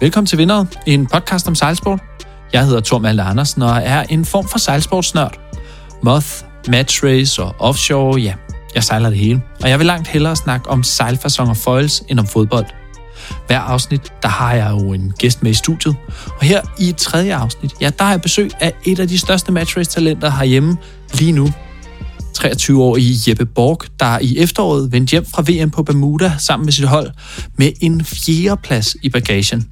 Velkommen til Vinderet, en podcast om sejlsport. Jeg hedder Tom Malte Andersen og er en form for sejlsportsnørd. Moth, match race og offshore, ja, jeg sejler det hele. Og jeg vil langt hellere snakke om sejlfasong og foils end om fodbold. Hver afsnit, der har jeg jo en gæst med i studiet. Og her i tredje afsnit, ja, der har jeg besøg af et af de største matchrace-talenter herhjemme lige nu. 23 år i Jeppe Borg, der i efteråret vendte hjem fra VM på Bermuda sammen med sit hold med en fjerdeplads i bagagen.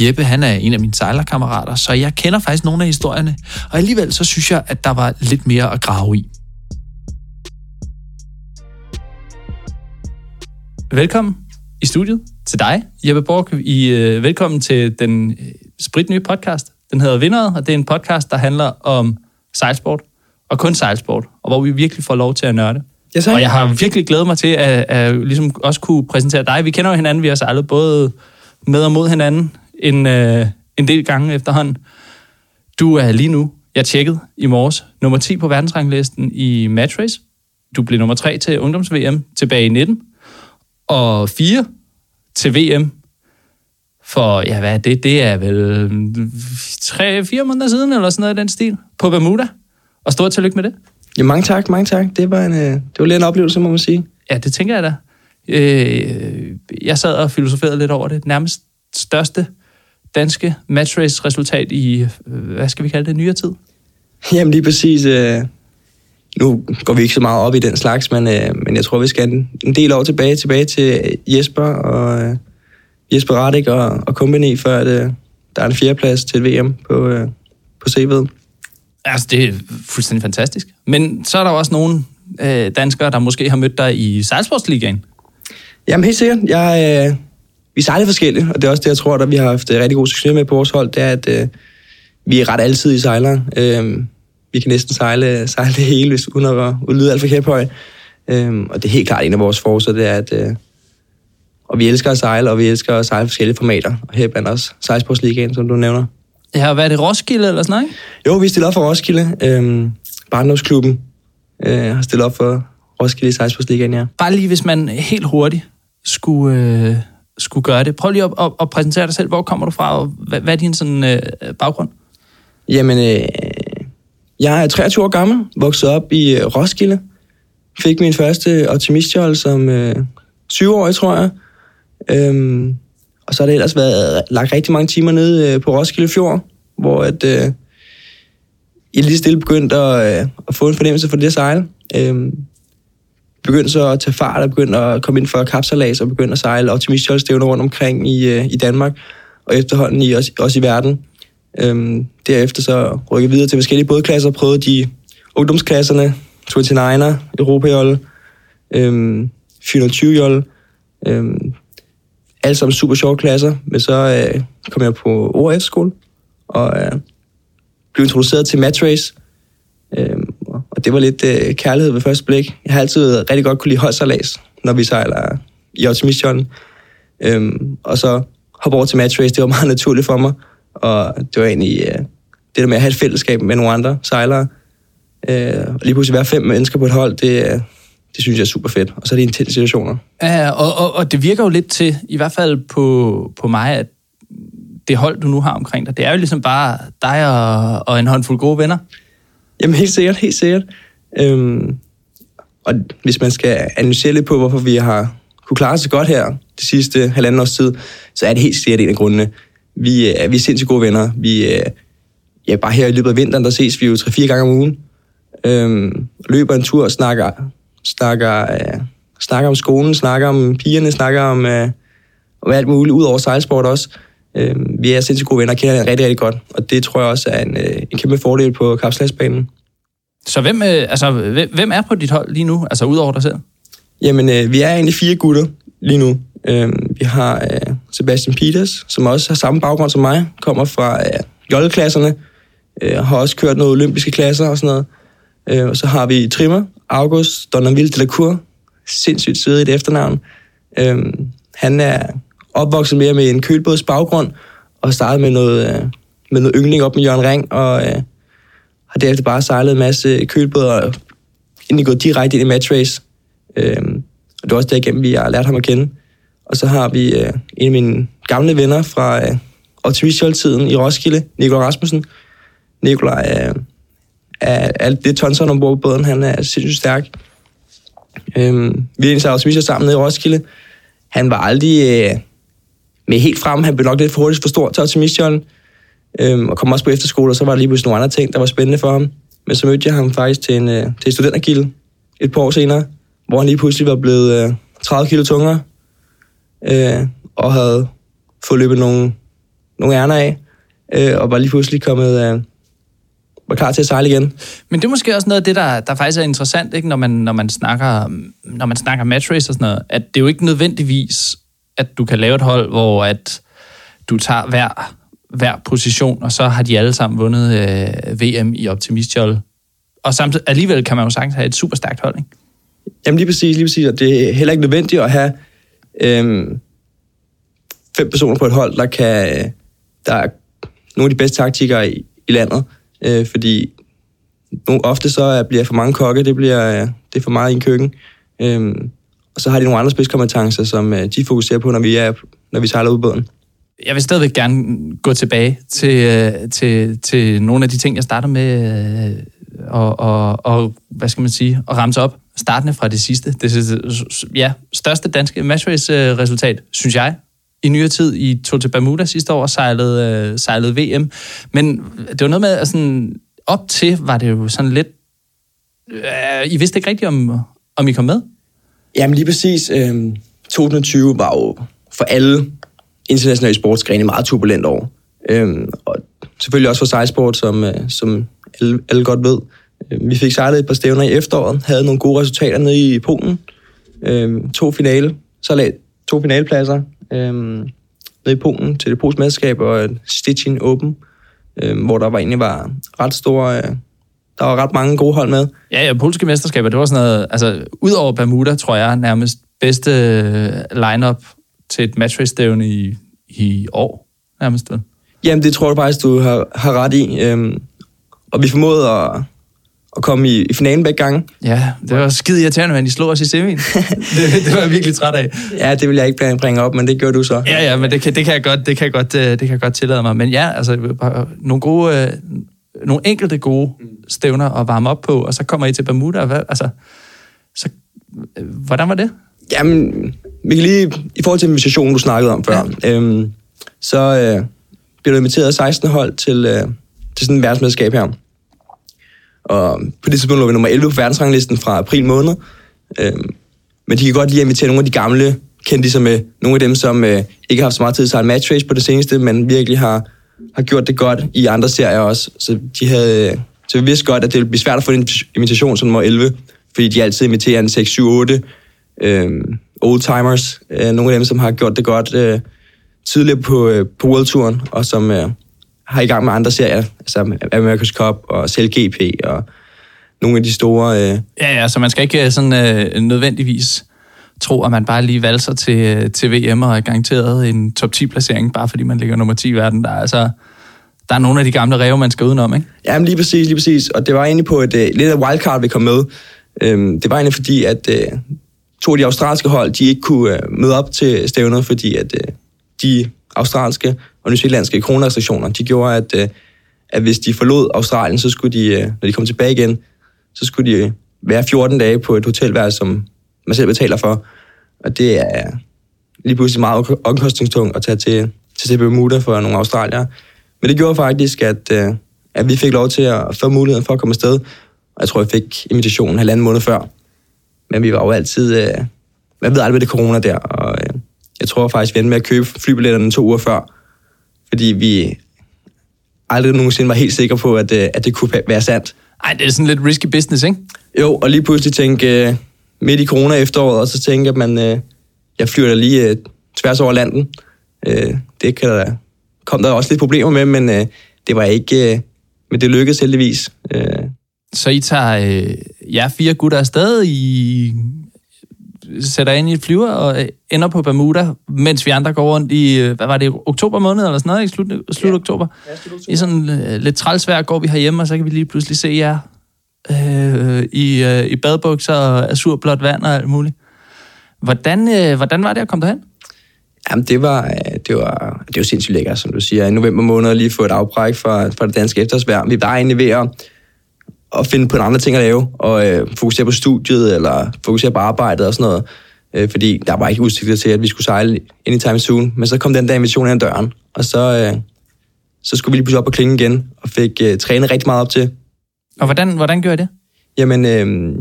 Jeppe, han er en af mine sejlerkammerater, så jeg kender faktisk nogle af historierne, og alligevel så synes jeg, at der var lidt mere at grave i. Velkommen i studiet til dig, Jeppe Borg. I, øh, velkommen til den øh, spritnye podcast. Den hedder Vinderet, og det er en podcast, der handler om sejlsport, og kun sejlsport, og hvor vi virkelig får lov til at nørde. Så. Og jeg har virkelig glædet mig til at, at ligesom også kunne præsentere dig. Vi kender jo hinanden, vi har sejlet både med og mod hinanden en, øh, en del gange efterhånden. Du er lige nu, jeg tjekkede i morges, nummer 10 på verdensranglisten i match race. Du blev nummer 3 til ungdoms-VM tilbage i 19, og 4 til VM for, ja, hvad er det? Det er vel 3-4 måneder siden, eller sådan noget i den stil, på Bermuda. Og stort tillykke med det. Ja, mange tak, mange tak. Det var, en, øh, det var lidt en oplevelse, må man sige. Ja, det tænker jeg da. Øh, jeg sad og filosoferede lidt over det. Nærmest største danske matchrace resultat i, øh, hvad skal vi kalde det, nyere tid? Jamen lige præcis. Øh, nu går vi ikke så meget op i den slags, men, øh, men jeg tror, vi skal en, en del år tilbage, tilbage til Jesper og øh, Jesper Radik og, og company, før at, øh, der er en fjerdeplads til VM på, øh, på CV'et. Altså, det er fuldstændig fantastisk. Men så er der også nogle øh, danskere, der måske har mødt dig i Sejlsportsligaen. Jamen helt sikkert. Jeg, øh, vi sejler forskelligt, og det er også det, jeg tror, at vi har haft rigtig god succes med på vores hold, det er, at øh, vi er ret altid i sejlere. Øh, vi kan næsten sejle, sejle det hele, hvis uden at udlyde alt for kæphøj. Øh, og det er helt klart en af vores forser, det er, at øh, og vi elsker at sejle, og vi elsker at sejle forskellige formater. Og her blandt også Sejlsportsligaen, som du nævner. Ja, hvad er det, Roskilde eller sådan noget? Jo, vi stiller op for Roskilde. Øhm, Barndomsklubben øh, har stillet op for Roskilde i Sejlsportsligaen, ja. Bare lige, hvis man helt hurtigt skulle, øh, skulle gøre det. Prøv lige at, at, at præsentere dig selv. Hvor kommer du fra, og hvad, hvad er din sådan, øh, baggrund? Jamen, øh, jeg er 23 år gammel, vokset op i øh, Roskilde. Fik min første optimistjold som øh, 20-årig, tror jeg. Øhm, og så har det ellers været lagt rigtig mange timer nede øh, på Roskilde Fjord, hvor at, øh, jeg lige stille begyndte at, øh, at få en fornemmelse for det at sejle. Øhm, begyndte så at tage fart og begyndte at komme ind for kapsalas og begyndte at sejle optimistjoldstævner rundt omkring i, øh, i Danmark og efterhånden i, også, også i verden. Øhm, derefter så rykkede videre til forskellige bådklasser, prøvede de ungdomsklasserne, 29'er, Europajolle, øhm, 420 jolle, øhm, alle sammen super sjove klasser, men så øh, kom jeg på ORF-skole, og øh, blev introduceret til Matrace, øh, og det var lidt øh, kærlighed ved første blik. Jeg har altid rigtig godt kunne lide højsalas, når vi sejler i optimistjonen, Øhm, og så hoppe over til match race, det var meget naturligt for mig, og det var egentlig øh, det der med at have et fællesskab med nogle andre sejlere, øh, og lige pludselig være fem mennesker på et hold, det, øh, det synes jeg er super fedt. Og så er det intense situationer. Ja, og, og, og det virker jo lidt til, i hvert fald på, på mig, at det hold, du nu har omkring dig, det er jo ligesom bare dig og, og en håndfuld gode venner. Jamen helt sikkert, helt sikkert. Øhm, og hvis man skal analysere lidt på, hvorfor vi har kunne klare os så godt her det sidste halvanden års tid, så er det helt sikkert en af grundene. Vi er, vi er sindssygt gode venner. Vi er, ja, bare her i løbet af vinteren, der ses vi jo tre-fire gange om ugen. Øhm, løber en tur og snakker snakker, øh, snakker om skolen, snakker om pigerne, snakker om, øh, om alt muligt, ud over sejlsport også. Øh, vi er sindssygt gode venner og kender hinanden rigtig, rigtig godt, og det tror jeg også er en, øh, en kæmpe fordel på kapslæsbanen. Så hvem, øh, altså, hvem er på dit hold lige nu, altså udover dig selv? Jamen, øh, vi er egentlig fire gutter lige nu. Øh, vi har øh, Sebastian Peters, som også har samme baggrund som mig, kommer fra øh, jolleklasserne, øh, har også kørt nogle olympiske klasser og sådan noget. Øh, og så har vi Trimmer, August Donaville de la Cour, sindssygt det efternavn. Øhm, han er opvokset mere med en kølbåds baggrund, og startede med noget, øh, med noget yngling op med Jørgen Ring, og øh, har derefter bare sejlet en masse kølbåder, og egentlig gået direkte ind i matchrace. race. Og det er også derigennem, vi har lært ham at kende. Og så har vi øh, en af mine gamle venner fra, øh, optimistjoldtiden i Roskilde, Nikolaj Rasmussen. Nikolaj øh, er, er, alt det tonseren ombord på båden, han er sindssygt stærk. Øh, vi er en optimister sammen nede i Roskilde. Han var aldrig øh, med helt frem. Han blev nok lidt for hurtigt for stor til optimistjollen, Øhm, og kom også på efterskole, og så var der lige pludselig nogle andre ting, der var spændende for ham. Men så mødte jeg ham faktisk til en, øh, til studentergilde et par år senere, hvor han lige pludselig var blevet øh, 30 kilo tungere, øh, og havde fået løbet nogle, nogle ærner af, øh, og var lige pludselig kommet, øh, var klar til at sejle igen. Men det er måske også noget af det, der, der faktisk er interessant, ikke? Når, man, når, man snakker, når man snakker match race og sådan noget, at det er jo ikke nødvendigvis, at du kan lave et hold, hvor at du tager hver, hver position, og så har de alle sammen vundet øh, VM i optimistjold. Og samtidig, alligevel kan man jo sagtens have et super stærkt hold, ikke? Jamen lige præcis, lige præcis. Og det er heller ikke nødvendigt at have øhm, fem personer på et hold, der kan der er nogle af de bedste taktikere i, i landet. Øh, fordi nogle, ofte så bliver for mange kokke, det bliver øh, det er for meget i en køkken. Øhm, og så har de nogle andre spidskompetencer, som øh, de fokuserer på, når vi, er, når vi sejler ud på båden. Jeg vil stadigvæk gerne gå tilbage til, øh, til, til nogle af de ting, jeg starter med, øh, og, og, og hvad skal man sige, at ramse op, startende fra det sidste. Det ja, største danske matchrace-resultat, synes jeg, i nyere tid. I tog til Bermuda sidste år og sejlede, øh, sejlede VM. Men det var noget med, at sådan, op til var det jo sådan lidt... Øh, I vidste ikke rigtigt, om, om I kom med? Jamen lige præcis. Øh, 2020 var jo for alle internationale sportsgrene meget turbulent år. Øh, og selvfølgelig også for sejlsport, som, øh, som alle, alle godt ved. Øhm, vi fik sejlet et par stævner i efteråret, havde nogle gode resultater nede i Polen. Øh, to finale, så lag, to finalepladser øh, nede i Polen til det polske mesterskab og et Stettin Open, øh, hvor der var egentlig var ret store... Øh, der var ret mange gode hold med. Ja, ja, polske mesterskaber, det var sådan noget... Altså, udover Bermuda, tror jeg, nærmest bedste lineup til et matchrace-stævne i, i år, nærmest. Jamen, det tror jeg faktisk, du har, har ret i. Øhm, og vi formåede at, at komme i, i finalen begge gange. Ja, det var skide irriterende, men de slog os i semien. det, det var jeg virkelig træt af. Ja, det vil jeg ikke bringe op, men det gør du så. Ja, ja, men det kan, det kan, jeg, godt, det kan, jeg, godt, det kan jeg godt tillade mig. Men ja, altså, nogle gode, øh, nogle enkelte gode stævner at varme op på, og så kommer I til Bermuda, og hvad, altså, så, øh, hvordan var det? Jamen, vi kan lige, i forhold til invitationen, du snakkede om før, ja. øhm, så øh, bliver du inviteret 16 hold til, øh, til sådan en verdensmesterskab her. Og på det tidspunkt lå vi nummer 11 på verdensranglisten fra april måned. Øhm, men de kan godt lide at invitere nogle af de gamle kendte med nogle af dem, som øh, ikke har haft så meget tid til at match race på det seneste, men virkelig har, har gjort det godt i andre serier også. Så de havde, så vi vidste godt, at det ville blive svært at få en invitation som nummer 11, fordi de altid inviterer en 6, 7, 8 øh, old-timers. Øh, nogle af dem, som har gjort det godt øh, tidligere på, øh, på World Touren, og som øh, har i gang med andre serier, altså America's Cup og CLGP og nogle af de store... Øh... Ja, ja, så man skal ikke øh, sådan øh, nødvendigvis tro, at man bare lige valser til, øh, til VM og er garanteret en top 10-placering, bare fordi man ligger nummer 10 i verden. Der er altså der er nogle af de gamle ræve, man skal udenom, ikke? Ja, men lige præcis, lige præcis. Og det var egentlig på et øh, lidt af wildcard, vi kom med. Øhm, det var egentlig fordi, at øh, to af de australske hold, de ikke kunne øh, møde op til stævnet, fordi at øh, de australske og nyzealandske coronarestriktioner, de gjorde, at, øh, at hvis de forlod Australien, så skulle de, øh, når de kom tilbage igen, så skulle de øh, være 14 dage på et hotelværelse, som man selv betaler for. Og det er lige pludselig meget omkostningstungt at tage til, til Bermuda for nogle australier. Men det gjorde faktisk, at, øh, at vi fik lov til at få muligheden for at komme afsted. Og jeg tror, jeg fik invitationen halvanden måned før. Men vi var jo altid... Man ved aldrig, hvad det corona der. Og jeg tror faktisk, vi endte med at købe flybilletterne to uger før fordi vi aldrig nogensinde var helt sikre på, at, øh, at det kunne være sandt. Ej, det er sådan lidt risky business, ikke? Jo, og lige pludselig tænke midt i corona efteråret, og så tænke, at man, uh, jeg flyver da lige uh, tværs over landen. Uh, det kan der, kom der også lidt problemer med, men uh, det var ikke, uh, men det lykkedes heldigvis. Uh. Så I tager uh, jer fire gutter afsted i sætter ind i et flyver og øh, ender på Bermuda, mens vi andre går rundt i, øh, hvad var det, oktober måned eller sådan noget, ikke? Slut, slut ja. oktober. Ja, slut oktober. I sådan uh, lidt trælsvær går vi herhjemme, og så kan vi lige pludselig se jer øh, i, øh, i badbukser og azurblåt vand og alt muligt. Hvordan, øh, hvordan var det at komme derhen? Jamen, det var, øh, det var, det var sindssygt lækkert, som du siger. I november måned lige få et afbræk fra, fra det danske efterårsvejr. Vi var egentlig ved at, at finde på en andre ting at lave, og øh, fokusere på studiet, eller fokusere på arbejdet og sådan noget. Øh, fordi der var ikke udsigter til, at vi skulle sejle anytime soon. Men så kom den der invitation ind ad døren, og så, øh, så skulle vi lige pludselig op på klingen igen, og fik øh, trænet rigtig meget op til. Og hvordan, hvordan gjorde I det? Jamen, øh,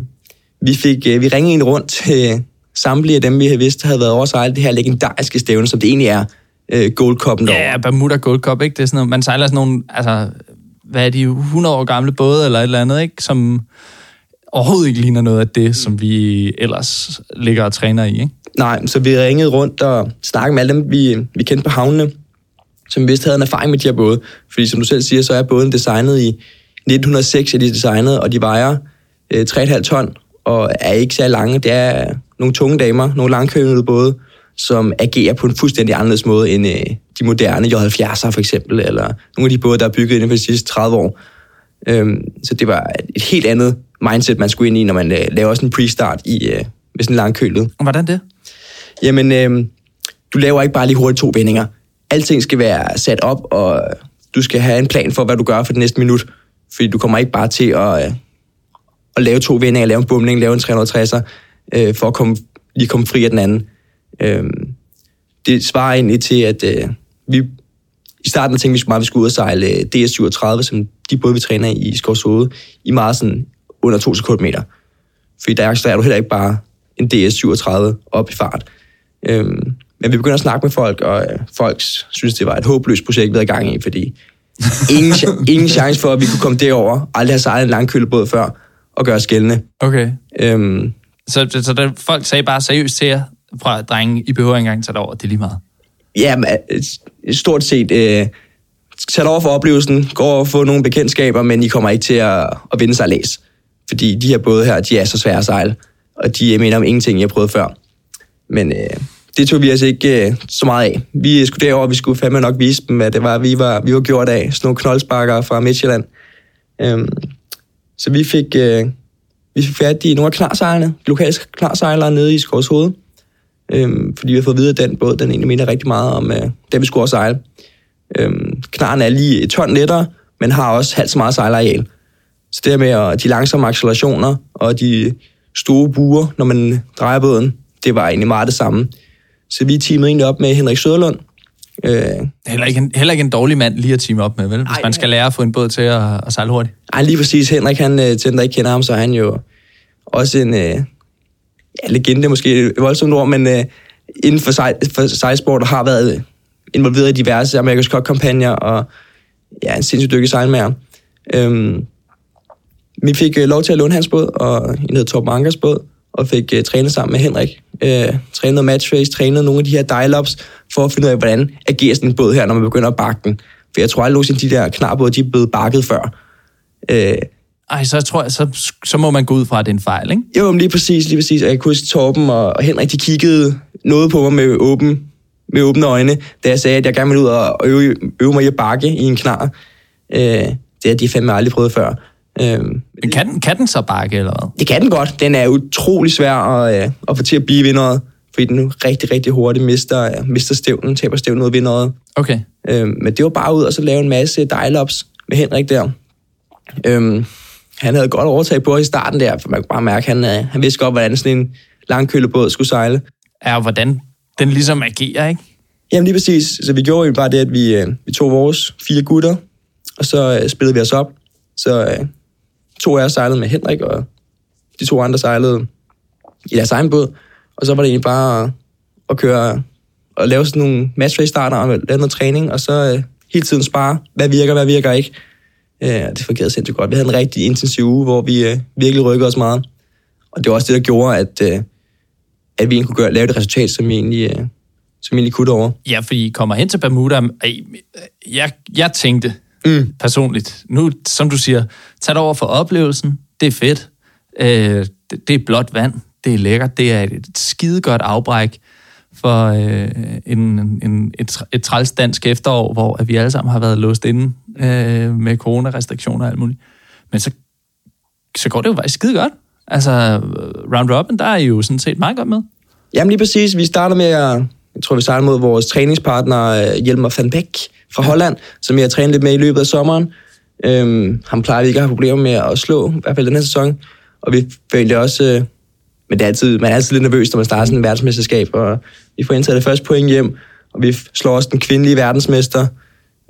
vi, fik, øh, vi ringede en rundt til samtlige af dem, vi havde vidst, havde været over sejle det her legendariske stævne, som det egentlig er, øh, Gold Cup'en derovre. Ja, Bermuda Gold Cup, ikke? Det er sådan noget, man sejler sådan nogle, altså, hvad er de, 100 år gamle både, eller et eller andet, ikke? Som overhovedet ikke ligner noget af det, som vi ellers ligger og træner i, ikke? Nej, så vi ringede rundt og snakkede med alle dem, vi, vi kendte på havnene, som vidst havde en erfaring med de her både. Fordi som du selv siger, så er båden designet i 1906, er de designet, og de vejer øh, 3,5 ton, og er ikke så lange. Det er nogle tunge damer, nogle langkøbende både, som agerer på en fuldstændig anderledes måde end øh, de moderne J70'er for eksempel, eller nogle af de både, der er bygget inden for de sidste 30 år. Øhm, så det var et helt andet mindset, man skulle ind i, når man øh, laver sådan en pre-start i, øh, med sådan en langkølet. Og hvordan det? Jamen, øh, du laver ikke bare lige hurtigt to vendinger. Alting skal være sat op, og du skal have en plan for, hvad du gør for det næste minut. Fordi du kommer ikke bare til at, øh, at lave to vendinger, lave en bumling, lave en 360'er, øh, for at komme, lige komme fri af den anden. Øh, det svarer egentlig til, at øh, vi i starten tænkte vi skulle vi skulle ud og sejle øh, DS37, som de både vi træner i Skovshoved, i meget sådan under to sekundmeter. Fordi der accelererer du heller ikke bare en DS37 op i fart. Øhm, men vi begynder at snakke med folk, og øh, folk synes, det var et håbløst projekt, vi havde gang i, fordi ingen, ingen chance for, at vi kunne komme derover, aldrig have sejlet en langkølebåd før, og gøre os gældende. Okay. Øhm, Så, så, der, folk sagde bare seriøst til jer, fra drenge, I behøver ikke engang tage det over, det er lige meget. ja, men, øh, stort set, øh, tag over for oplevelsen, gå og få nogle bekendtskaber, men I kommer ikke til at, at vinde sig læs. Fordi de her både her, de er så svære at sejle, og de minder om ingenting, jeg har prøvet før. Men øh, det tog vi altså ikke øh, så meget af. Vi øh, skulle derover, vi skulle fandme nok vise dem, at det var, vi var, vi var gjort af. Sådan nogle knoldsparker fra Midtjylland. Øhm, så vi fik, øh, vi fik fat i nogle af klarsejlerne, de lokale klarsejlere nede i Skovs Hoved. Øhm, fordi vi har fået videre, at den båd, den egentlig minder rigtig meget om øh, den, vi skulle også sejle. Øhm, knaren er lige et ton lettere, men har også halvt så meget sejlareal. Så det med de langsomme accelerationer og de store buer, når man drejer båden, det var egentlig meget det samme. Så vi teamede egentlig op med Henrik Søderlund. Øh, er heller ikke en, heller ikke en dårlig mand lige at teame op med, vel? Hvis Nej, man skal lære at få en båd til at, at sejle hurtigt. ej, lige præcis. Henrik, han, øh, til den, der ikke kender ham, så er han jo også en øh, ja, legende, måske et voldsomt ord, men øh, inden for, sej, for sejlsport har været involveret i diverse Amerikas Cup-kampagner, og ja, en sindssygt dygtig sejlmager. Øhm, vi fik øh, lov til at låne hans båd, og en hed Torben Ankers båd, og fik øh, trænet sammen med Henrik. Øh, trænet noget match race, trænet nogle af de her dial-ups, for at finde ud af, hvordan agerer sådan en båd her, når man begynder at bakke den. For jeg tror aldrig nogensinde, de der knarbåde, de er blevet bakket før. Øh, Ej, så tror jeg, så, så må man gå ud fra, at det er en fejl, ikke? jo, men lige præcis, lige præcis. Og jeg kunne huske Torben og, og Henrik, de kiggede noget på mig med, åben, med åbne øjne, da jeg sagde, at jeg gerne ville ud og øve, øve mig i at bakke i en knar. Øh, det har de fandme aldrig prøvet før. Øh, Men kan den, kan den så bakke, eller hvad? det kan den godt. Den er utrolig svær at, øh, at få til at blive vinderet, fordi den rigtig, rigtig hurtigt mister, mister stævnen, taber stævnen ud af vinderet. Okay. Øhm, men det var bare ud og så lave en masse dial-ups med Henrik der. Øhm, han havde godt overtaget på i starten der, for man kunne bare mærke, at han, øh, han vidste godt, hvordan sådan en langkølebåd skulle sejle. Er hvordan den ligesom agerer, ikke? Jamen lige præcis. Så vi gjorde jo bare det, at vi, øh, vi tog vores fire gutter, og så øh, spillede vi os op. Så øh, to af os sejlede med Henrik, og de to andre sejlede i deres egen båd. Og så var det egentlig bare at, at køre og lave sådan nogle match race starter og lave noget træning, og så øh, hele tiden spare, hvad virker, hvad virker ikke. Øh, det fungerede sindssygt godt. Vi havde en rigtig intensiv uge, hvor vi øh, virkelig rykkede os meget. Og det var også det, der gjorde, at, øh, at vi egentlig kunne gøre, lave det resultat, som vi egentlig, øh, som vi egentlig kunne over. Ja, fordi I kommer hen til Bermuda. Jeg, jeg tænkte Mm. personligt, nu, som du siger, tag dig over for oplevelsen. Det er fedt. Øh, det, det er blåt vand. Det er lækkert. Det er et skidegodt afbræk for øh, en, en, et, et træls dansk efterår, hvor at vi alle sammen har været låst inde øh, med coronarestriktioner og alt muligt. Men så, så går det jo faktisk skide godt. Altså, round robin, der er I jo sådan set meget godt med. Jamen lige præcis. Vi starter med at, jeg tror, vi sejlede mod vores træningspartner, øh, Hjelmer van Beek fra Holland, som jeg har trænet lidt med i løbet af sommeren. Øhm, han plejer vi ikke at have problemer med at slå, i hvert fald den her sæson. Og vi følte også, øh, men det er altid, man er altid lidt nervøs, når man starter sådan en verdensmesterskab, og vi får indtaget det første point hjem, og vi slår også den kvindelige verdensmester,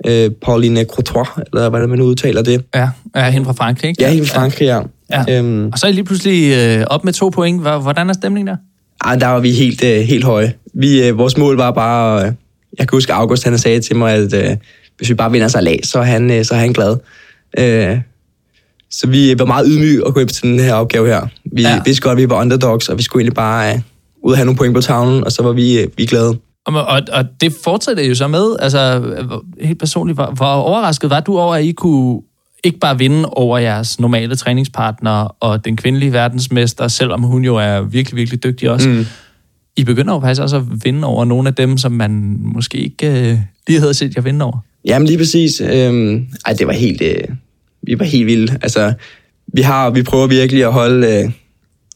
øh, Pauline Crotois, eller hvordan man udtaler det. Ja, er hende fra Frankrig, ikke? Ja, hende fra Frankrig, ja. ja. Øhm, og så er I lige pludselig øh, op med to point. Hvordan er stemningen der? Ej, der var vi helt, øh, helt høje. Vi, øh, vores mål var bare... Øh, jeg kan huske, August han sagde til mig, at øh, hvis vi bare vinder sig lag, så er han, øh, så er han glad. Øh, så vi var meget ydmyge at gå ind til den her opgave her. Vi ja. vidste godt, at vi var underdogs, og vi skulle egentlig bare øh, ud og have nogle point på tavlen, og så var vi, øh, vi glade. Og, og, og det fortsætter jo så med, altså helt personligt, hvor, hvor overrasket var du over, at I kunne ikke bare vinde over jeres normale træningspartner og den kvindelige verdensmester, selvom hun jo er virkelig, virkelig dygtig også. Mm. I begynder jo faktisk også at vinde over nogle af dem, som man måske ikke øh, lige havde set jer vinde over. Jamen lige præcis. Øhm, ej, det var helt, øh, vi var helt vilde. Altså, vi, har, vi prøver virkelig at holde, øh,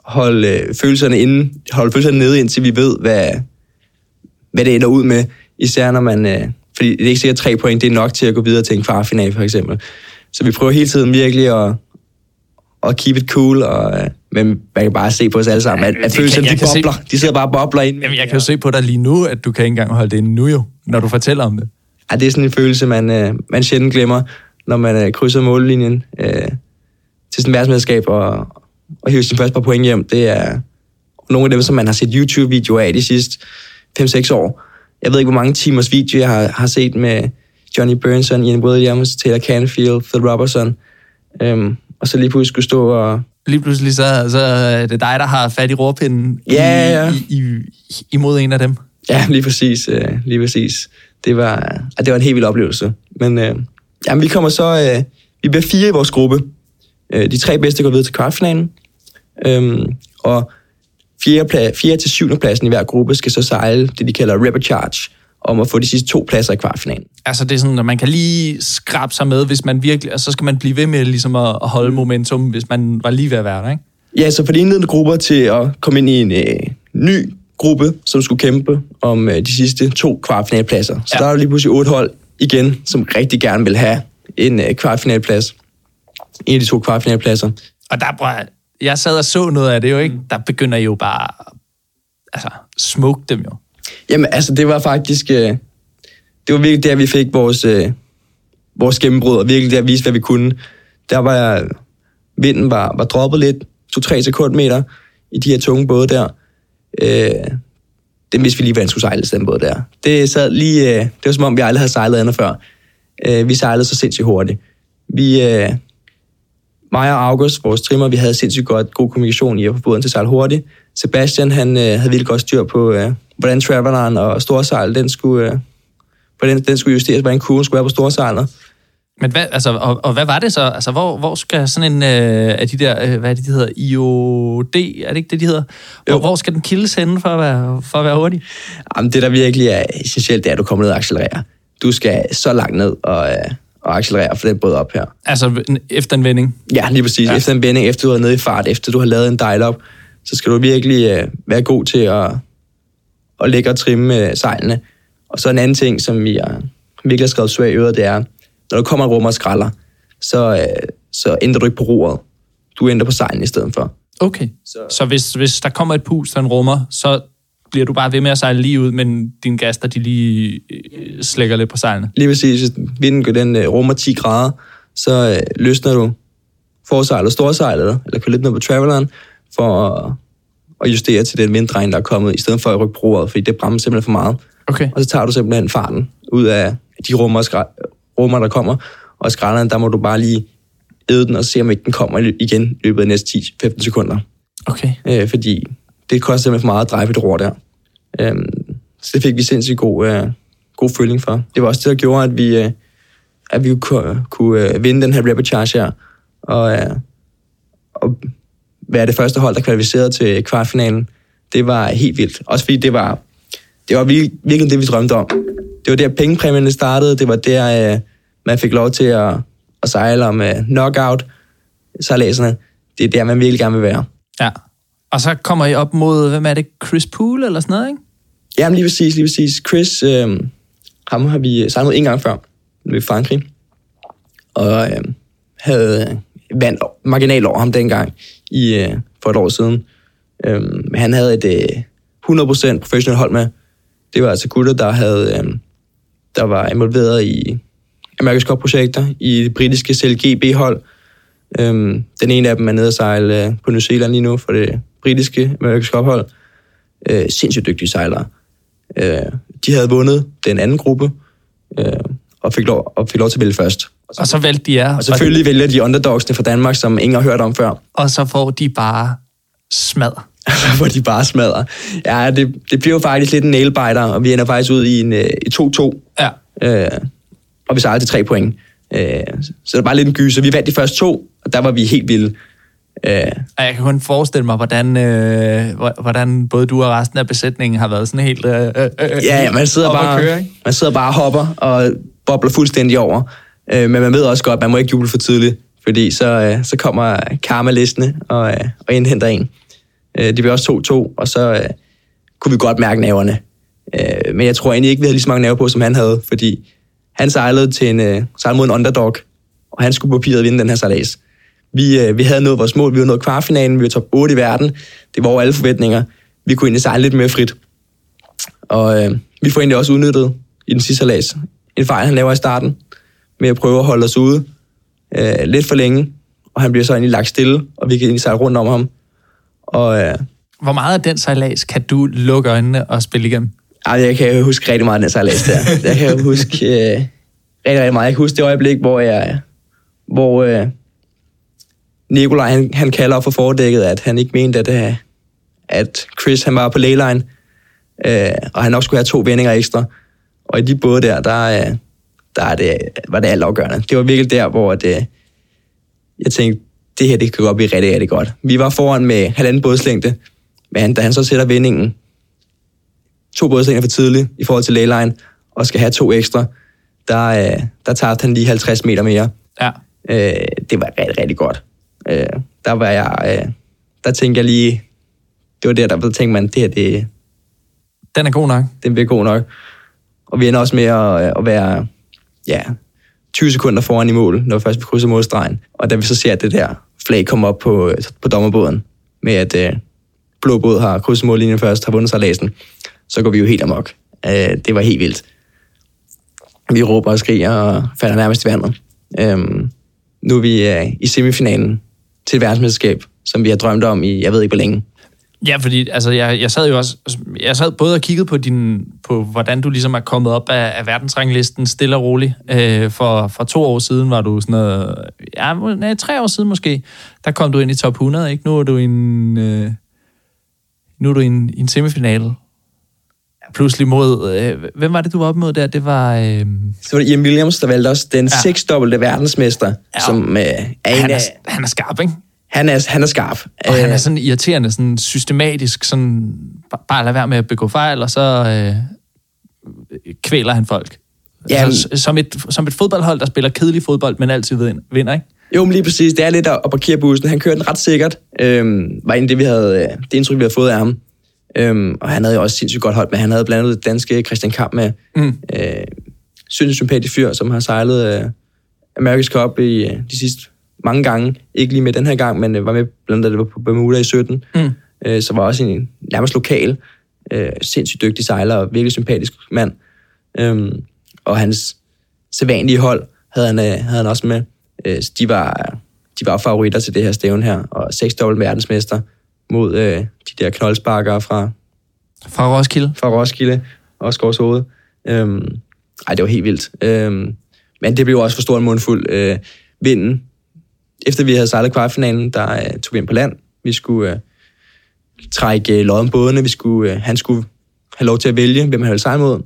holde øh, følelserne inde, holde følelserne nede, indtil vi ved, hvad, hvad det ender ud med. Især når man... Øh, fordi det er ikke sikkert, at tre point det er nok til at gå videre til en kvartfinal, for eksempel. Så vi prøver hele tiden virkelig at, at keep it cool, og, men man kan bare se på os alle sammen, at, at følelserne, de bobler. Se... De sidder bare og bobler ind. Jamen, jeg kan jo se på dig lige nu, at du kan ikke engang holde det inde nu jo, når du fortæller om det. Ja, det er sådan en følelse, man, øh, man sjældent glemmer, når man øh, krydser mållinjen øh, til sådan værtsmedskab og, og hiver sin første par point hjem. Det er nogle af dem, som man har set YouTube-videoer af de sidste 5-6 år. Jeg ved ikke, hvor mange timers video jeg har, har set med Johnny Burnson, Ian Williams, Taylor Canfield, Phil Robertson. Øhm, og så lige pludselig skulle stå og... Lige pludselig så, så er det dig, der har fat i råpinden ja, ja. I, i, imod en af dem. Ja, lige præcis. Øh, lige præcis. Det var, det var en helt vild oplevelse. Men øh, jamen, vi kommer så... Øh, vi bliver fire i vores gruppe. Øh, de tre bedste går videre til kvartfinalen. Øhm, og 4. 4. til 7. pladsen i hver gruppe skal så sejle det, de kalder Charge, om at få de sidste to pladser i kvartfinalen. Altså det er sådan, at man kan lige skrabe sig med, hvis man virkelig, og så skal man blive ved med ligesom at holde momentum, hvis man var lige ved at være der, ikke? Ja, så for de indledende grupper til at komme ind i en øh, ny gruppe, som skulle kæmpe om øh, de sidste to kvartfinalpladser. Så ja. der er lige pludselig otte hold igen, som rigtig gerne vil have en øh, kvartfinalplads. En af de to kvartfinalpladser. Og der, bror, jeg sad og så noget af det jo, ikke? Der begynder jo bare... Altså, smoke dem jo. Jamen, altså, det var faktisk... Øh, det var virkelig der, vi fik vores, øh, vores gennembrud, og virkelig der viste, hvad vi kunne. Der var jeg... Vinden var, var droppet lidt, 2-3 sekundmeter i de her tunge både der. Øh, det vidste vi lige, hvordan skulle sejle den båd der. Det sad lige... Øh, det var som om, vi aldrig havde sejlet andet før. Øh, vi sejlede så sindssygt hurtigt. Vi, øh, mig og August, vores trimmer, vi havde sindssygt godt, god kommunikation i at få båden til at sejle hurtigt. Sebastian, han øh, havde virkelig godt styr på, øh, hvordan traveleren og storsejl, den skulle, øh, hvordan den skulle justeres, hvordan kurven skulle være på storsejlet. Men hvad, altså, og, og hvad var det så? Altså, hvor, hvor skal sådan en øh, af de der, øh, hvad er det, de hedder, IOD, er det ikke det, de hedder? Hvor, hvor skal den kildes henne for at være, for at være hurtig? Jamen, det, der virkelig er essentielt, det er, at du kommer ned og accelererer. Du skal så langt ned og, øh, og accelerere for den båd op her. Altså efter en vending? Ja, lige præcis. Ja. Efter en vending, efter du er nede i fart, efter du har lavet en dial op, så skal du virkelig øh, være god til at, at lægge og trimme øh, sejlene. Og så en anden ting, som vi har virkelig har skrevet svag i øret, det er, når der kommer rum og skralder, så, øh, så ændrer du ikke på roret. Du ændrer på sejlen i stedet for. Okay, så, så hvis, hvis der kommer et pus, der en rummer, så bliver du bare ved med at sejle lige ud, men dine gaster, de lige øh, slækker lidt på sejlene. Lige præcis. Hvis vinden den øh, rummer 10 grader, så øh, løsner du forsejlet og storsejlet, eller kører lidt ned på traveleren, for at, at justere til den vindregn, der er kommet, i stedet for at rykke på fordi det bremser simpelthen for meget. Okay. Og så tager du simpelthen farten ud af de rummer, rummer der kommer, og skrælleren, der må du bare lige æde den, og se om ikke den kommer igen i løbet af næste 10-15 sekunder. Okay. Øh, fordi det koster simpelthen for meget at dreje et ror der. Øhm, så det fik vi sindssygt god, øh, god føling for. Det var også det, der gjorde, at vi, øh, at vi kunne, kunne øh, vinde den her rapid charge her, og, øh, og være det første hold, der kvalificerede til kvartfinalen. Det var helt vildt. Også fordi det var, det var virkelig, virkelig det, vi drømte om. Det var der, pengepræmierne startede. Det var der, øh, man fik lov til at, at sejle om øh, knockout sejladserne. Det er der, man virkelig gerne vil være. Ja, og så kommer I op mod, hvem er det, Chris Poole eller sådan noget, ikke? Jamen lige præcis, lige præcis. Chris, øh, ham har vi sejlet en gang før, i Frankrig. Og øhm, øh, havde vandt marginal over ham dengang i, øh, for et år siden. Øh, han havde et øh, 100% professionelt hold med. Det var altså gutter, der havde øh, der var involveret i Amerikas Cup-projekter i det britiske CLGB-hold. Øhm, den ene af dem er nede at sejle øh, på New Zealand lige nu for det britiske America's Cup-hold. Øh, sindssygt dygtige sejlere. Øh, de havde vundet den anden gruppe, øh, og, fik lov, og fik lov til at vælge først. Og så valgte de jer. Og selvfølgelig vælger de underdogsene fra Danmark, som ingen har hørt om før. Og så får de bare smad. hvor de bare smadrer. Ja, det, det bliver jo faktisk lidt en nailbiter, og vi ender faktisk ud i en øh, i 2-2. Ja. Øh, og vi sejler til tre point. Øh, så det er bare lidt en gyser. Vi vandt de første to, og der var vi helt vilde. Øh, og jeg kan kun forestille mig, hvordan, øh, hvordan både du og resten af besætningen har været sådan helt... Øh, øh, øh ja, ja, man sidder, bare, køre, man sidder bare og hopper og bobler fuldstændig over. Øh, men man ved også godt, at man må ikke juble for tidligt, fordi så, øh, så kommer karma-listene og, øh, og indhenter en. Øh, det blev også 2-2, og så øh, kunne vi godt mærke naverne. Øh, men jeg tror egentlig ikke, vi havde lige så mange naver på, som han havde, fordi han sejlede, til en, øh, sejlede mod en underdog, og han skulle på papiret vinde den her sejlads. Vi, øh, vi havde nået vores mål, vi var nået kvartfinalen, vi var top 8 i verden. Det var over alle forventninger. Vi kunne egentlig sejle lidt mere frit. Og øh, vi får egentlig også udnyttet i den sidste sejlads. En fejl, han laver i starten, med at prøve at holde os ude øh, lidt for længe, og han bliver så egentlig lagt stille, og vi kan egentlig sejle rundt om ham. Og, øh, Hvor meget af den sejlads kan du lukke øjnene og spille igennem? Ej, jeg kan huske rigtig meget af den sejlads der. Jeg kan huske øh, rigtig, rigtig meget. Jeg kan huske det øjeblik, hvor jeg, hvor øh, Nikolaj, han, han kalder op for fordækket, at han ikke mente, at, øh, at Chris han var på leyline, øh, og han nok skulle have to vendinger ekstra. Og i de både der, der, øh, der er det, var det alt afgørende. Det var virkelig der, hvor det, øh, jeg tænkte, det her det kan godt blive rigtig, rigtig godt. Vi var foran med halvanden bådslængde, men da han så sætter vindingen, to bådslængder for tidligt i forhold til leyline, og skal have to ekstra, der, der tabte han lige 50 meter mere. Ja. Øh, det var rigtig, rigtig godt. Øh, der var jeg, øh, der tænkte jeg lige, det var der, der tænkte man, det her, det... Den er god nok. Den bliver god nok. Og vi ender også med at, at være, ja, 20 sekunder foran i mål, når vi først vi krydser målstregen. Og da vi så ser, at det der flag komme op på, på dommerbåden, med at øh, blå båd har krydset mållinjen først, har vundet sig læsen, så går vi jo helt amok. Øh, det var helt vildt. Vi råber og skriger og falder nærmest i vandet. Øh, nu er vi øh, i semifinalen til et verdensmesterskab, som vi har drømt om i, jeg ved ikke hvor længe. Ja, fordi altså, jeg, jeg sad jo også, altså, jeg sad både og kiggede på, din, på hvordan du ligesom er kommet op af, af verdensranglisten stille og roligt. Øh, for, for to år siden var du sådan noget, ja, nej, tre år siden måske, der kom du ind i top 100, ikke? Nu er du i en, øh, nu er du i en, i en semifinale. Pludselig mod, øh, hvem var det, du var op mod der? Det var... Øh... Så var det Ian Williams, der valgte også den ja. seksdobbelte verdensmester, ja. som øh, er han, er, han er skarp, ikke? Han er, han er skarp. Og han er øh, sådan irriterende, sådan systematisk, sådan, bare lad være med at begå fejl, og så øh, kvæler han folk. Ja, altså, som, et, som et fodboldhold, der spiller kedelig fodbold, men altid vinder, ikke? Jo, men lige præcis. Det er lidt at parkere bussen. Han kørte den ret sikkert. Øhm, var egentlig det, vi havde, øh, det indtryk, vi havde fået af ham. Øhm, og han havde jo også sindssygt godt hold med. Han havde blandt andet danske Christian Kamp med. Mm. Øh, sindssygt sympatisk fyr, som har sejlet øh, America's Cup i øh, de sidste mange gange. Ikke lige med den her gang, men øh, var med blandt andet på Bermuda i 17. Mm. Øh, så var også en nærmest lokal, øh, sindssygt dygtig sejler og virkelig sympatisk mand. Øhm, og hans sædvanlige hold havde han, øh, havde han også med. Øh, de, var, de var favoritter til det her stævn her, og seks dobbelt verdensmester mod øh, de der knoldsparkere fra... Fra Roskilde? Fra Roskilde og Skovshoved. Øhm, ej, det var helt vildt. Øhm, men det blev også for stor en mundfuld. Øh, vinden efter vi havde sejlet kvartfinalen, der uh, tog vi ind på land. Vi skulle uh, trække uh, lodden bådene. Vi skulle, uh, han skulle have lov til at vælge, hvem han ville sejle mod.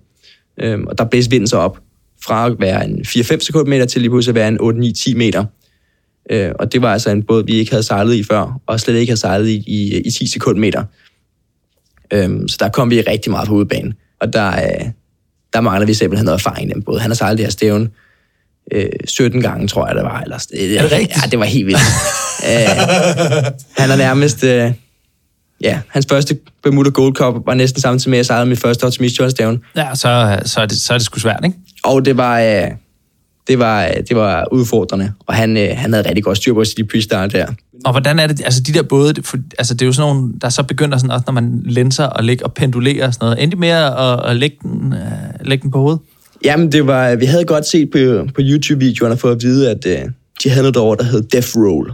Um, og der blæste vinden så op fra at være en 4-5 sekundmeter til lige pludselig at være en 8-9-10 meter. Uh, og det var altså en båd, vi ikke havde sejlet i før, og slet ikke havde sejlet i, i, i 10 sekundmeter. Um, så der kom vi rigtig meget på udbanen. Og der, uh, der mangler vi simpelthen noget erfaring i den båd. Han har sejlet det her stævne øh, 17 gange, tror jeg, det var. Eller, det, er det rigtigt? Ja, det var helt vildt. øh, han er nærmest... Øh, ja, hans første Bermuda Gold Cup var næsten samtidig med, at jeg sejrede mit første optimistjonsdagen. Ja, så, så, er det, så er det sgu svært, ikke? Og det var, øh, det var, det var udfordrende, og han, øh, han havde rigtig godt styr på sit pre-start der. Og hvordan er det, altså de der både, det- for, altså det er jo sådan nogle, der så begynder sådan også, når man lenser og ligger og pendulerer og sådan noget. Endte med at, at lægge, den, øh, lægge den på hovedet? Jamen, det var, vi havde godt set på, på YouTube-videoerne for at vide, at øh, de havde noget derovre, der hed Death Roll.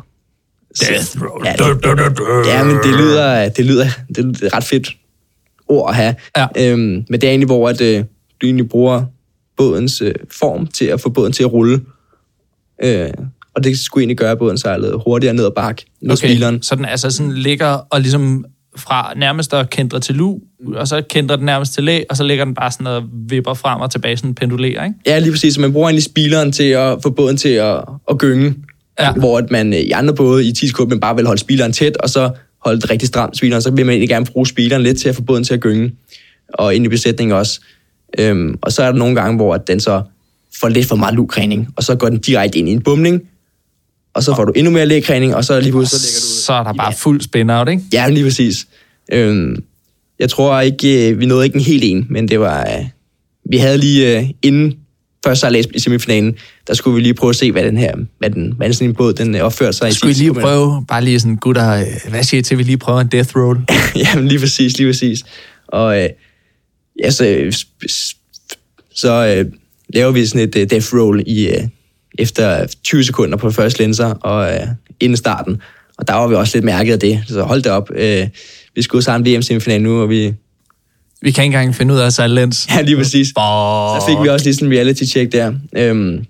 Death roll. Ja, det, ja, men det lyder, det lyder, det lyder et ret fedt ord at have. Ja. Øhm, men det er egentlig, hvor at, øh, du egentlig bruger bådens øh, form til at få båden til at rulle. Øh, og det skulle egentlig gøre, at båden sejlede hurtigere ned ad bakke med okay. speederen. så den altså sådan ligger og ligesom fra nærmest at kendre til lu, og så kendrer den nærmest til læ, og så ligger den bare sådan og vipper frem og tilbage, sådan pendulerer, ikke? Ja, lige præcis. Så man bruger egentlig speederen til at få båden til at, at gynge. Ja. Hvor at man øh, i andre både i 10 man bare vil holde speederen tæt, og så holde det rigtig stramt speederen. Så vil man egentlig gerne bruge speederen lidt til at få båden til at gynge. Og ind i besætningen også. Øhm, og så er der nogle gange, hvor at den så får lidt for meget lugkræning, og så går den direkte ind i en bumning, og så får du endnu mere lægkræning, og så lige pludselig så du Så er der bare fuld spin-out, ikke? Ja, lige præcis. Øhm, jeg tror ikke, øh, vi nåede ikke en helt en, men det var... Øh, vi havde lige øh, inden første sejlads i semifinalen, der skulle vi lige prøve at se, hvad den her, hvad den, hvad sådan en båd, den øh, opførte sig i. Skulle I lige prøve, bare lige sådan, gutter, øh, hvad siger I til, at vi lige prøver en death roll? Jamen, lige præcis, lige præcis. Og øh, ja, så, så øh, laver vi sådan et øh, death roll i, øh, efter 20 sekunder på første lenser og øh, inden starten. Og der var vi også lidt mærket af det, så hold det op. Øh, vi skulle sammen VM-semifinalen nu, og vi... Vi kan ikke engang finde ud af at sejle lens. Ja, lige præcis. Så fik vi også lige sådan en reality-check der. Øhm,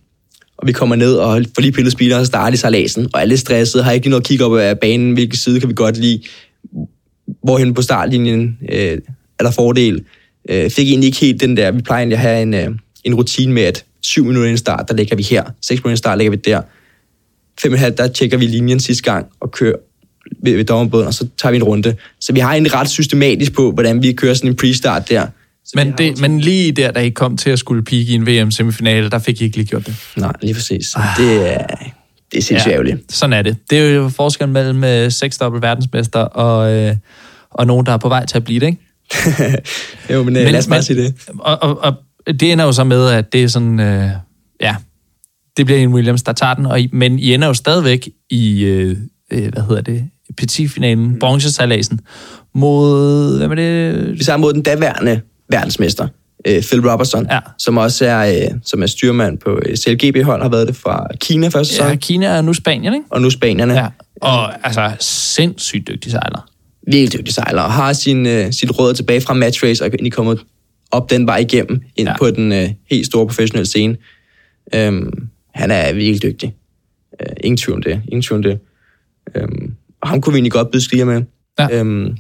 og vi kommer ned og får lige pillet speederen og starter i sejladsen. Og alle stressede, har ikke lige noget at kigge op af banen, hvilken side kan vi godt lide. Hvorhen på startlinjen øh, er der fordel. Øh, fik egentlig ikke helt den der, vi plejer egentlig at have en, øh, en rutine med, at 7 minutter inden start, der ligger vi her. 6 minutter inden start ligger vi der. 5,5, der tjekker vi linjen sidste gang og kører ved, ved dommerbåden, og så tager vi en runde. Så vi har en ret systematisk på, hvordan vi kører sådan en pre-start der. Så Men, det, men lige der, da I kom til at skulle peak i en VM-semifinale, der fik I ikke lige gjort det. Nej, lige præcis. Det er, det er sindssygt ja. ærgerligt. Sådan er det. Det er jo forskellen mellem øh, seksdobbelt verdensmester og, øh, og nogen, der er på vej til at blive det, ikke? Jo, men, men lad os bare sige det. Og, og, og det ender jo så med, at det er sådan, øh, ja, det bliver en Williams, der tager den, og, men I ender jo stadigvæk i, øh, øh, hvad hedder det, petit-finalen, mm. bronzesejladsen, mod, hvem er det? Vi tager mod den daværende verdensmester, øh, Phil Robertson, Ja. som også er, øh, som er styrmand på øh, CLGB-hold, har været det fra Kina første sæson, Ja, ja. Kina er nu Spanien, ikke? og nu Spanierne. Ja. Og altså, sindssygt dygtig sejler. Virkelig dygtig sejler, og har sin, øh, sit råd tilbage fra match race, og er kommet op den vej igennem, ind Ja. på den øh, helt store professionelle scene. Øhm, han er virkelig dygtig. Øh, ingen tvivl om det. Ingen tvivl om det. Øhm, og ham kunne vi egentlig godt byde skriger med. Ja. Øhm,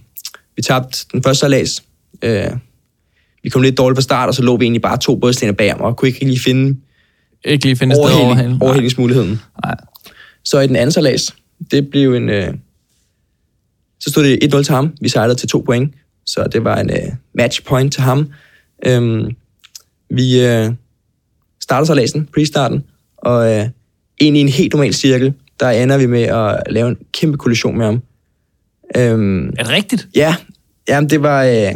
vi tabte den første sejlads. Øh, vi kom lidt dårligt fra start, og så lå vi egentlig bare to bådslænder bag ham, og kunne ikke lige finde Ikke lige finde et sted overhældingsmuligheden. Nej. Så i den anden sejlads, det blev en... Øh, så stod det 1-0 til ham. Vi sejlede til to point, så det var en øh, match point til ham. Øhm, vi øh, starter sejladsen, pre-starten, og øh, ind i en helt normal cirkel, der ender vi med at lave en kæmpe kollision med ham. Øhm, Er det rigtigt? Ja, jamen det var... Øh,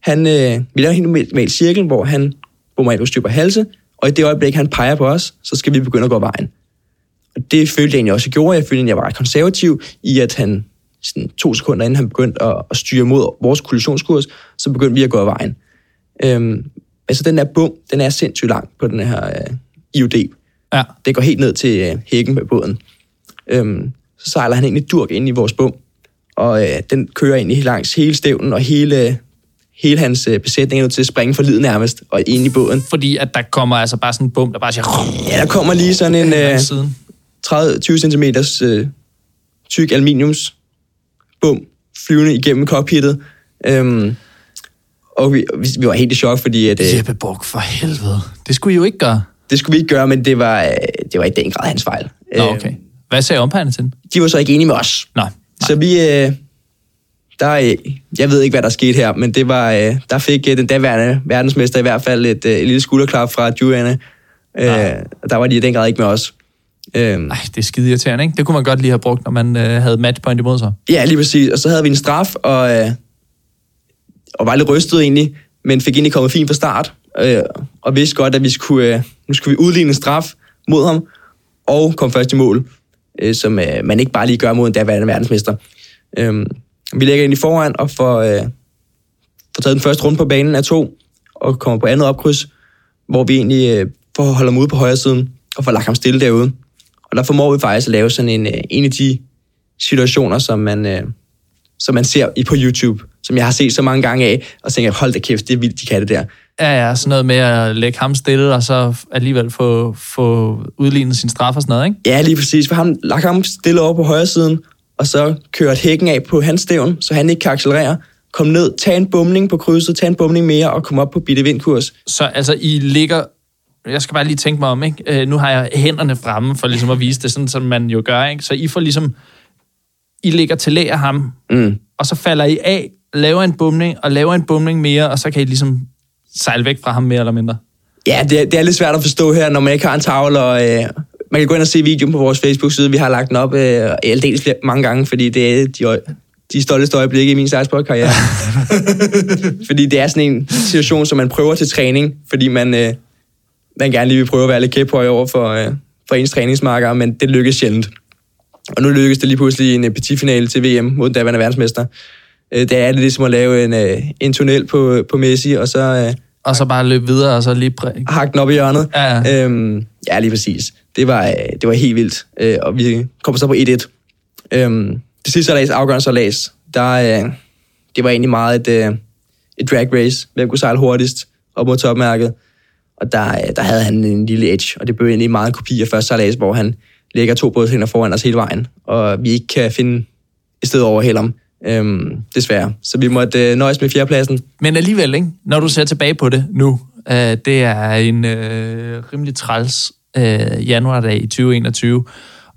han, øh, vi lavede en helt normal, normal cirkel, hvor han på styr på halse, og i det øjeblik, han peger på os, så skal vi begynde at gå vejen. Og det følte jeg egentlig også, jeg gjorde. Jeg følte, at jeg var ret konservativ i, at han sådan to sekunder inden han begyndte at, at styre mod vores kollisionskurs, så begyndte vi at gå af vejen. Øhm, altså den der bum, den er sindssygt lang på den her øh, IOD. Ja. Det går helt ned til øh, hækken med båden. Øhm, så sejler han egentlig durk ind i vores bum, og øh, den kører egentlig langs hele stævnen, og hele, hele hans øh, besætning er nødt til at springe for lid nærmest, og ind i båden. Fordi at der kommer altså bare sådan en bum, der bare siger... Ja, der kommer lige sådan en øh, Øh, siden. 30-20 cm øh, tyk aluminiums bum flyvende igennem cockpittet. Øhm, og vi, vi, var helt i chok, fordi at, øh, Jeppe Borg, for helvede. Det skulle I jo ikke gøre. det skulle vi ikke gøre, men det var, øh, det var i den grad hans fejl. Nå, Øh, okay. Hvad sagde umpirene til de var så ikke enige med os. Nå, Så vi, øh, der, øh, jeg ved ikke, hvad der skete her, men det var, øh, der fik øh, den daværende verdensmester i hvert fald et, øh, et lille skulderklap fra Juliane. Øh, der var de i den grad ikke med os. Øhm, Ej, det er skide irriterende, ikke? Det kunne man godt lige have brugt, når man øh, havde matchpoint imod sig. Ja, lige præcis. Og så havde vi en straf, og, øh, og var lidt rystet egentlig, men fik egentlig kommet fint fra start, øh, og vidste godt, at vi skulle, øh, nu skulle vi udligne en straf mod ham, og kom først i mål, øh, som øh, man ikke bare lige gør mod en daværende verdensmester. Øh, vi lægger ind i foran og får, øh, får taget den første runde på banen af to, og kommer på andet opkryds, hvor vi egentlig øh, får holde ham ude på højre siden, og får lagt ham stille derude. Og der formår vi faktisk at lave sådan en, øh, en af de situationer, som man, øh, som man ser i på YouTube, som jeg har set så mange gange af, og tænker, hold da kæft, det er vildt, de kan det der. Ja, ja, sådan noget med at lægge ham stille, og så alligevel få, få udlignet sin straf og sådan noget, ikke? Ja, lige præcis. For ham, lagt ham stille over på højre siden, og så kørt hækken af på hans stævn, så han ikke kan accelerere. Kom ned, tage en bumning på krydset, tage en bumning mere, og komme op på bitte vindkurs. Så altså, I ligger... Jeg skal bare lige tænke mig om, ikke? Øh, nu har jeg hænderne fremme for ligesom at vise det, sådan som man jo gør, ikke? Så I får ligesom... I ligger til læ af ham, Mm. og så falder I af, laver en bumning, og laver en bumning mere, og så kan I ligesom sejle væk fra ham mere eller mindre. Ja, det er, det er lidt svært at forstå her, når man ikke har en tavle, og øh, man kan gå ind og se videoen på vores Facebook-side. Vi har lagt den op øh, aldeles flere, mange gange, fordi det er de, de stolteste øjeblikke i min sejlsport-karriere. fordi det er sådan en situation, som man prøver til træning, fordi man, øh, man gerne lige vil prøve at være lidt kæphøj over for, øh, for ens træningsmarker, men det lykkes sjældent. Og nu lykkes det lige pludselig en øh, petitfinale til VM mod den daværende verdensmester. Øh, det er lidt ligesom at lave en, øh, en tunnel på, på Messi, og så... Øh, Og så bare løbe videre, og så lige... Præ- hak den op i hjørnet. Ja, ja. Øhm, ja, lige præcis. Det var, øh, det var helt vildt. Øh, og vi kommer så på 1-1. Øhm, det sidste lags, afgørelse lags, der, øh, det var egentlig meget et, øh, et drag race. Hvem kunne sejle hurtigst op mod topmærket. Og der, øh, der havde han en lille edge, og det blev egentlig meget en kopi af første sejlads, hvor han lægger to bådshænder foran os hele vejen, og vi ikke kan finde et sted over ham. Øhm, desværre. Så vi måtte øh, nøjes med fjerdepladsen. Men alligevel, ikke? når du ser tilbage på det nu, øh, det er en øh, rimelig træls øh, januardag i 2021,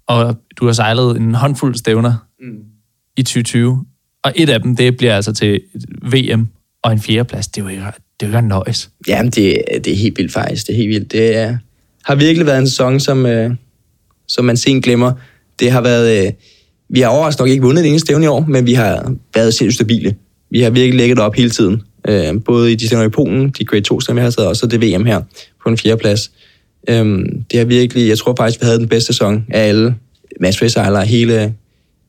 og du har sejlet en håndfuld stævner mm. i 2020, og et af dem, det bliver altså til VM og en fjerdeplads. Det er jo ikke, det er jo ikke en nøjes. Jamen, det, det er helt vildt faktisk. Det er helt vildt. Det er, har virkelig været en sæson, som, øh, som man sent glemmer. Det har været... Øh, vi har overraskende nok ikke vundet det eneste stævne i år, men vi har været sindssygt stabile. Vi har virkelig lægget op hele tiden. Øh, både i de stævner i Polen, de Grade 2 stævner, vi har taget, og så det VM her på en fjerdeplads. Øh, det har virkelig... Jeg tror faktisk, vi havde den bedste sæson af alle matchrace-sejlere hele,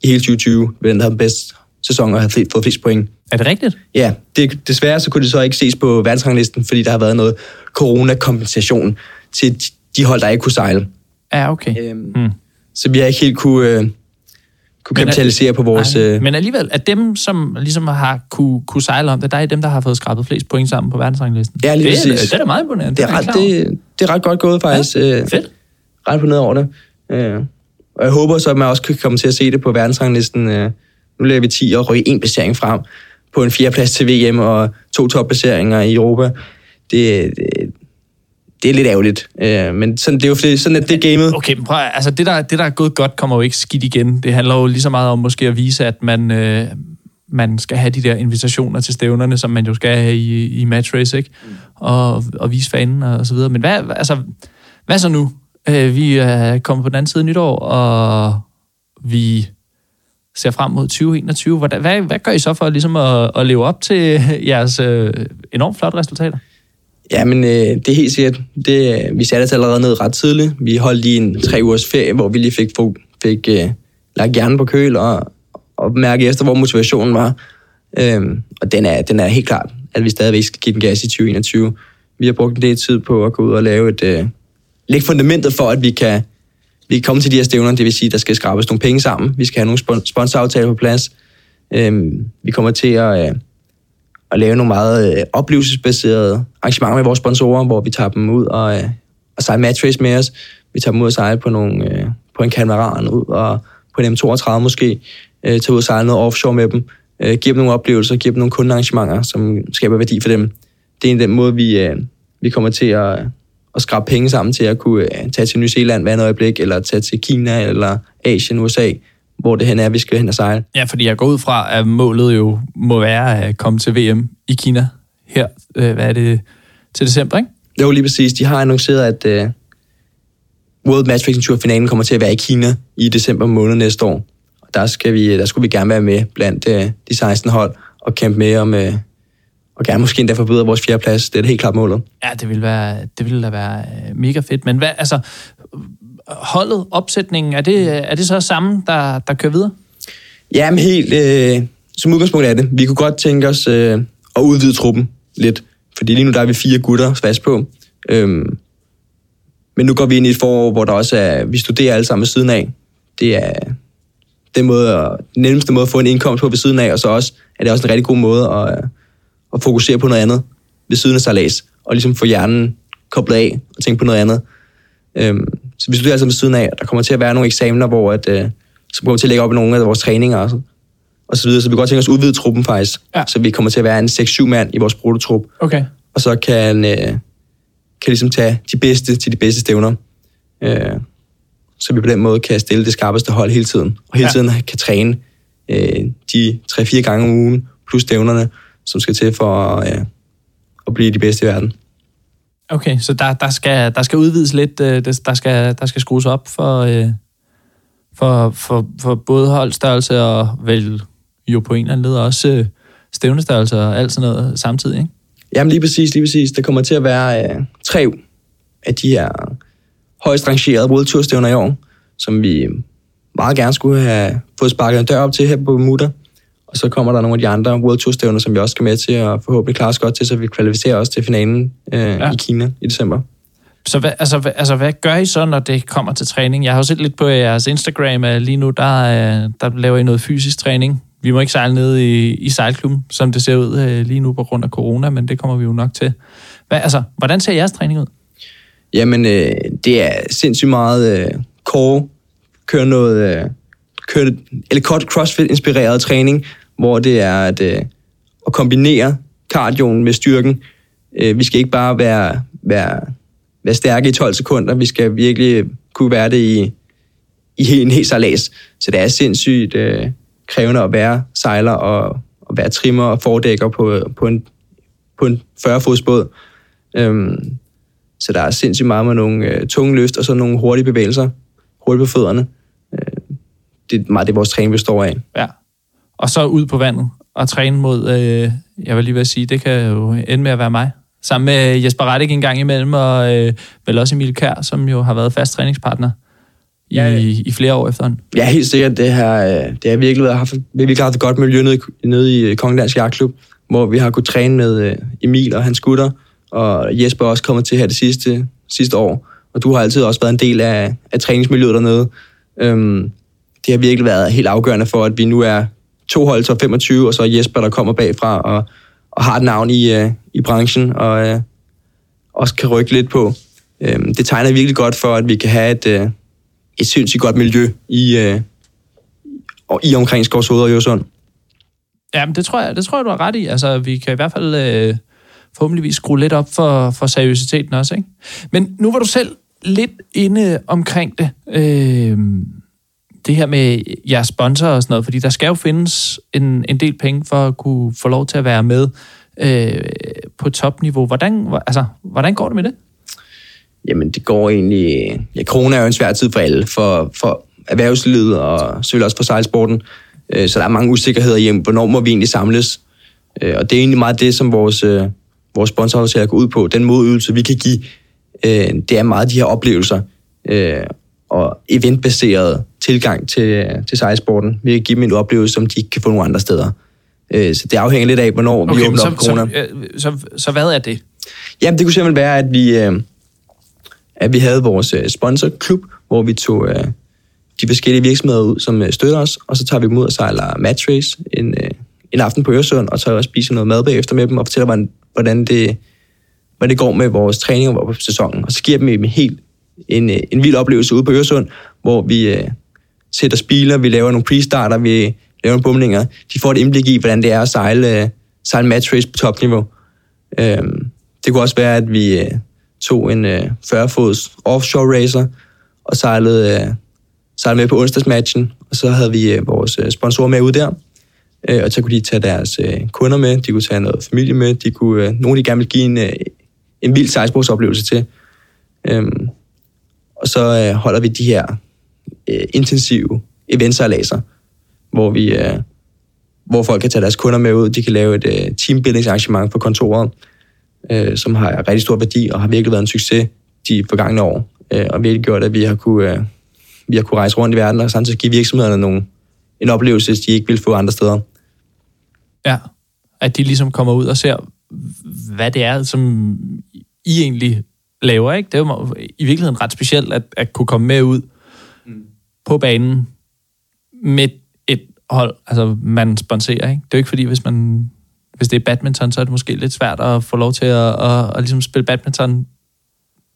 i hele 2020. Vi havde den bedste sæson og har fået flest point. Er det rigtigt? Ja, det, desværre så kunne det så ikke ses på verdensranglisten, fordi der har været noget coronakompensation til de- hold, der ikke kunne sejle. Ja, okay. Øhm, Mm. Så vi har ikke helt kunne, øh, kunne Men er- kapitalisere på vores... Nej, Øh, Men alligevel, at dem, som ligesom har kunne, kunne sejle om det, der er dem, der har fået skrabet flest point sammen på verdensranglisten. Ja, lige det, er, præcis. det er da meget imponerende. det, er ret, det, det er ret godt gået faktisk. Ja, øh, Fedt. ret på ned over det. Øh, og jeg håber så, at man også kan komme til at se det på verdensranglisten. Øh, nu laver vi 10 og rykke en placering frem på en fjerdeplads til VM og to topplaceringer i Europa. Det, det, det er lidt ærgerligt. Øh, men sådan, det er jo fordi, sådan at det gamet. Okay, men prøv, altså det der, det, der er gået godt, kommer jo ikke skidt igen. Det handler jo lige så meget om måske at vise, at man, øh, man skal have de der invitationer til stævnerne, som man jo skal have i, i match race, ikke? Og, og vise fanen og så videre. Men hvad, altså, hvad så nu? Øh, vi er kommet på den anden side af nytår, og vi ser frem mod 2021. Hvad, hvad, hvad gør I så for ligesom at, at leve op til jeres øh, enormt flotte resultater? Ja, men øh, det er helt sikkert. Det, øh, vi satte os allerede ned ret tidligt. Vi holdt lige en tre ugers ferie, hvor vi lige fik, fik, fik øh, lagt hjernen på køl og, og mærke efter, hvor motivationen var. Øhm, og den er, den er helt klart, at vi stadigvæk skal give den gas i 2021. Vi har brugt en del tid på at gå ud og lave et... Øh, lægge fundamentet for, at vi kan, vi kan komme til de her stævner. Det vil sige, at der skal skrabes nogle penge sammen. Vi skal have nogle sponsoraftaler på plads. øh, vi kommer til at... Øh, at lave nogle meget øh, oplevelsesbaserede arrangementer med vores sponsorer, hvor vi tager dem ud og, øh, og sejler matchrace med os. Vi tager dem ud og sejle på, nogle, øh, på en katamaran ud og på en M32 måske. Øh, tager ud og sejler noget offshore med dem. Øh, giver dem nogle oplevelser, giver dem nogle kundearrangementer, som skaber værdi for dem. Det er en den måde, vi, øh, vi kommer til at, at skrabe penge sammen til at kunne øh, tage til New Zealand hver øjeblik, eller tage til Kina, eller Asien, USA, hvor det hen er, vi skal hen og sejle. Ja, fordi jeg går ud fra, at målet jo må være at komme til VM i Kina her, øh, hvad er det, til december, ikke? Jo, lige præcis. De har annonceret, at, øh, World Matchfixing Tour finalen kommer til at være i Kina i december måned næste år. Og der, skal vi, der skulle vi gerne være med blandt øh, de 16 hold og kæmpe med om, øh, og gerne måske endda forbedre vores fjerdeplads. Det er det helt klart målet. Ja, det vil, være, det vil da være øh, mega fedt. Men hvad, altså, holdet, opsætningen, er det, er det så samme, der, der kører videre? Ja, men helt øh, som udgangspunkt er det. Vi kunne godt tænke os øh, at udvide truppen lidt. Fordi lige nu der er vi fire gutter fast på. Øhm, men nu går vi ind i et forår, hvor der også er, vi studerer alle sammen ved siden af. Det er den, måde, den nemmeste måde at få en indkomst på ved siden af, og så også er det også en rigtig god måde at, at fokusere på noget andet ved siden af salas, og ligesom få hjernen koblet af og tænke på noget andet. Øhm, så vi studerer altså ved siden af, der kommer til at være nogle eksamener, hvor at, øh, som kommer til at lægge op i nogle af vores træninger og så, og så videre. Så vi kan godt tænke os at udvide truppen faktisk, Ja. så vi kommer til at være en 6-7 mand i vores prototrup, Okay. og så kan, øh, kan ligesom tage de bedste til de bedste stævner. Øh, så vi på den måde kan stille det skarpeste hold hele tiden, og hele Ja. tiden kan træne øh, de 3-4 gange om ugen, plus stævnerne, som skal til for øh, at blive de bedste i verden. Okay, så der, der, skal, der skal udvides lidt, øh, der skal, der skal skrues op for, øh, for, for, for både holdstørrelse og vel jo på en eller anden led også stævnestørrelse og alt sådan noget samtidig, ikke? Jamen lige præcis, lige præcis. Der kommer til at være øh, tre af de her højst rangerede World Tour stævner i år, som vi meget gerne skulle have fået sparket en dør op til her på Bermuda. Og så kommer der nogle af de andre World Tour stævner, som vi også skal med til at forhåbentlig klare os godt til, så vi kvalificerer os til finalen øh, Ja. i Kina i december. Så hvad, altså, hvad, altså, hvad gør I så, når det kommer til træning? Jeg har jo set lidt på jeres Instagram, at lige nu, der, øh, der laver I noget fysisk træning. Vi må ikke sejle ned i, i sejlklubben, som det ser ud øh, lige nu på grund af corona, men det kommer vi jo nok til. Hvad, altså, hvordan ser jeres træning ud? Jamen, øh, det er sindssygt meget øh, core, køre noget, øh, køre, eller kort crossfit-inspireret træning, hvor det er at, øh, at kombinere cardioen med styrken. Øh, vi skal ikke bare være, være, være stærke i 12 sekunder, vi skal virkelig kunne være det i, i en helt sejlads. Så det er sindssygt øh, krævende at være sejler og, og være trimmer og fordækker på, på en, på en 40-fods båd. Øhm, så der er sindssygt meget med nogle øh, tunge løft, og så nogle hurtige bevægelser, hurtigt på fødderne. Øh, det er meget det, vores træning består af. Ja. Og så ud på vandet og træne mod, øh, jeg vil lige ved at sige, det kan jo ende med at være mig. Sammen med Jesper Rettig en gang imellem, og øh, vel også Emil Kær, som jo har været fast træningspartner i, Ja, i flere år efterhånden. Ja, helt sikkert. Det har, øh, det har virkelig været, haft, vi har virkelig haft et godt miljø nede, i- nede i øh, Kongedansk Jagtklub, hvor vi har kunnet træne med øh, Emil og hans gutter, og Jesper er også kommet til her det sidste, sidste år. Og du har altid også været en del af, af træningsmiljøet dernede. Øhm, det har virkelig været helt afgørende for, at vi nu er to hold til 25, og så Jesper, der kommer bagfra og, og har et navn i, øh, i branchen, og øh, også kan rykke lidt på. Øhm, det tegner virkelig godt for, at vi kan have et, øh, et sindssygt godt miljø i, øh, og i omkring Skovshoved og Øresund. Ja, men det tror jeg, det tror jeg, du har ret i. Altså, vi kan i hvert fald øh, forhåbentligvis skrue lidt op for, for seriøsiteten også, ikke? Men nu var du selv lidt inde omkring det. Øh, det her med jeres sponsor og sådan noget, fordi der skal jo findes en, en del penge for at kunne få lov til at være med øh, på topniveau. Hvordan, altså, hvordan går det med det? Jamen, det går egentlig... Ja, corona er jo en svær tid for alle, for, for erhvervslivet og selvfølgelig også for sejlsporten. Øh, så der er mange usikkerheder i, hvornår må vi egentlig samles. Øh, og det er egentlig meget det, som vores, øh, vores sponsoraftaler går ud på. Den modydelse, vi kan give, det er meget de her oplevelser og eventbaseret tilgang til, til sejlsporten. Vi kan give dem en oplevelse, som de ikke kan få nogen andre steder. Øh, Så det afhænger lidt af, hvornår vi men åbner så, op corona. så, øh, så, så hvad er det? Jamen, det kunne simpelthen være, at vi, øh, at vi havde vores sponsorklub, hvor vi tog de forskellige virksomheder ud, som støtter os, og så tager vi dem ud og sejler match race en, en aften på Øresund, og så spiser noget mad bagefter med dem, og fortæller, hvordan, hvordan, det, hvordan det går med vores træning og vores sæsonen. Og så giver dem en helt en, øh, en vild oplevelse ude på Øresund, hvor vi øh, sætter spiler, vi laver nogle pre-starter, vi laver nogle bumlinger. De får et indblik i, hvordan det er at sejle, øh, sejle match race på topniveau. Øhm, det kunne også være, at vi øh, tog en øh, 40-fods offshore racer og sejlede, øh, sejlede med på onsdagsmatchen, og så havde vi øh, vores øh, sponsorer med ud der, øh, og så kunne de tage deres øh, kunder med, de kunne tage noget familie med, de kunne, øh, nogle de gerne ville give en, øh, en vild sejlsportsoplevelse til. Øhm, og så øh, holder vi de her øh, intensive eventsejladser, hvor vi... Øh, hvor folk kan tage deres kunder med ud. De kan lave et øh, teambuildingsarrangement på kontoret, øh, som har rigtig stor værdi og har virkelig været en succes de forgangne år. Øh, og virkelig gjort, at vi har kunne, øh, vi har kunne rejse rundt i verden og samtidig give virksomhederne nogle, en oplevelse, de ikke vil få andre steder. Ja, at de ligesom kommer ud og ser, hvad det er, som I egentlig laver. Ikke? Det er jo i virkeligheden ret specielt at, at kunne komme med ud mm. på banen med et hold, altså man sponsorer. Ikke? Det er jo ikke fordi, hvis man hvis det er badminton, så er det måske lidt svært at få lov til at, at, at, at ligesom spille badminton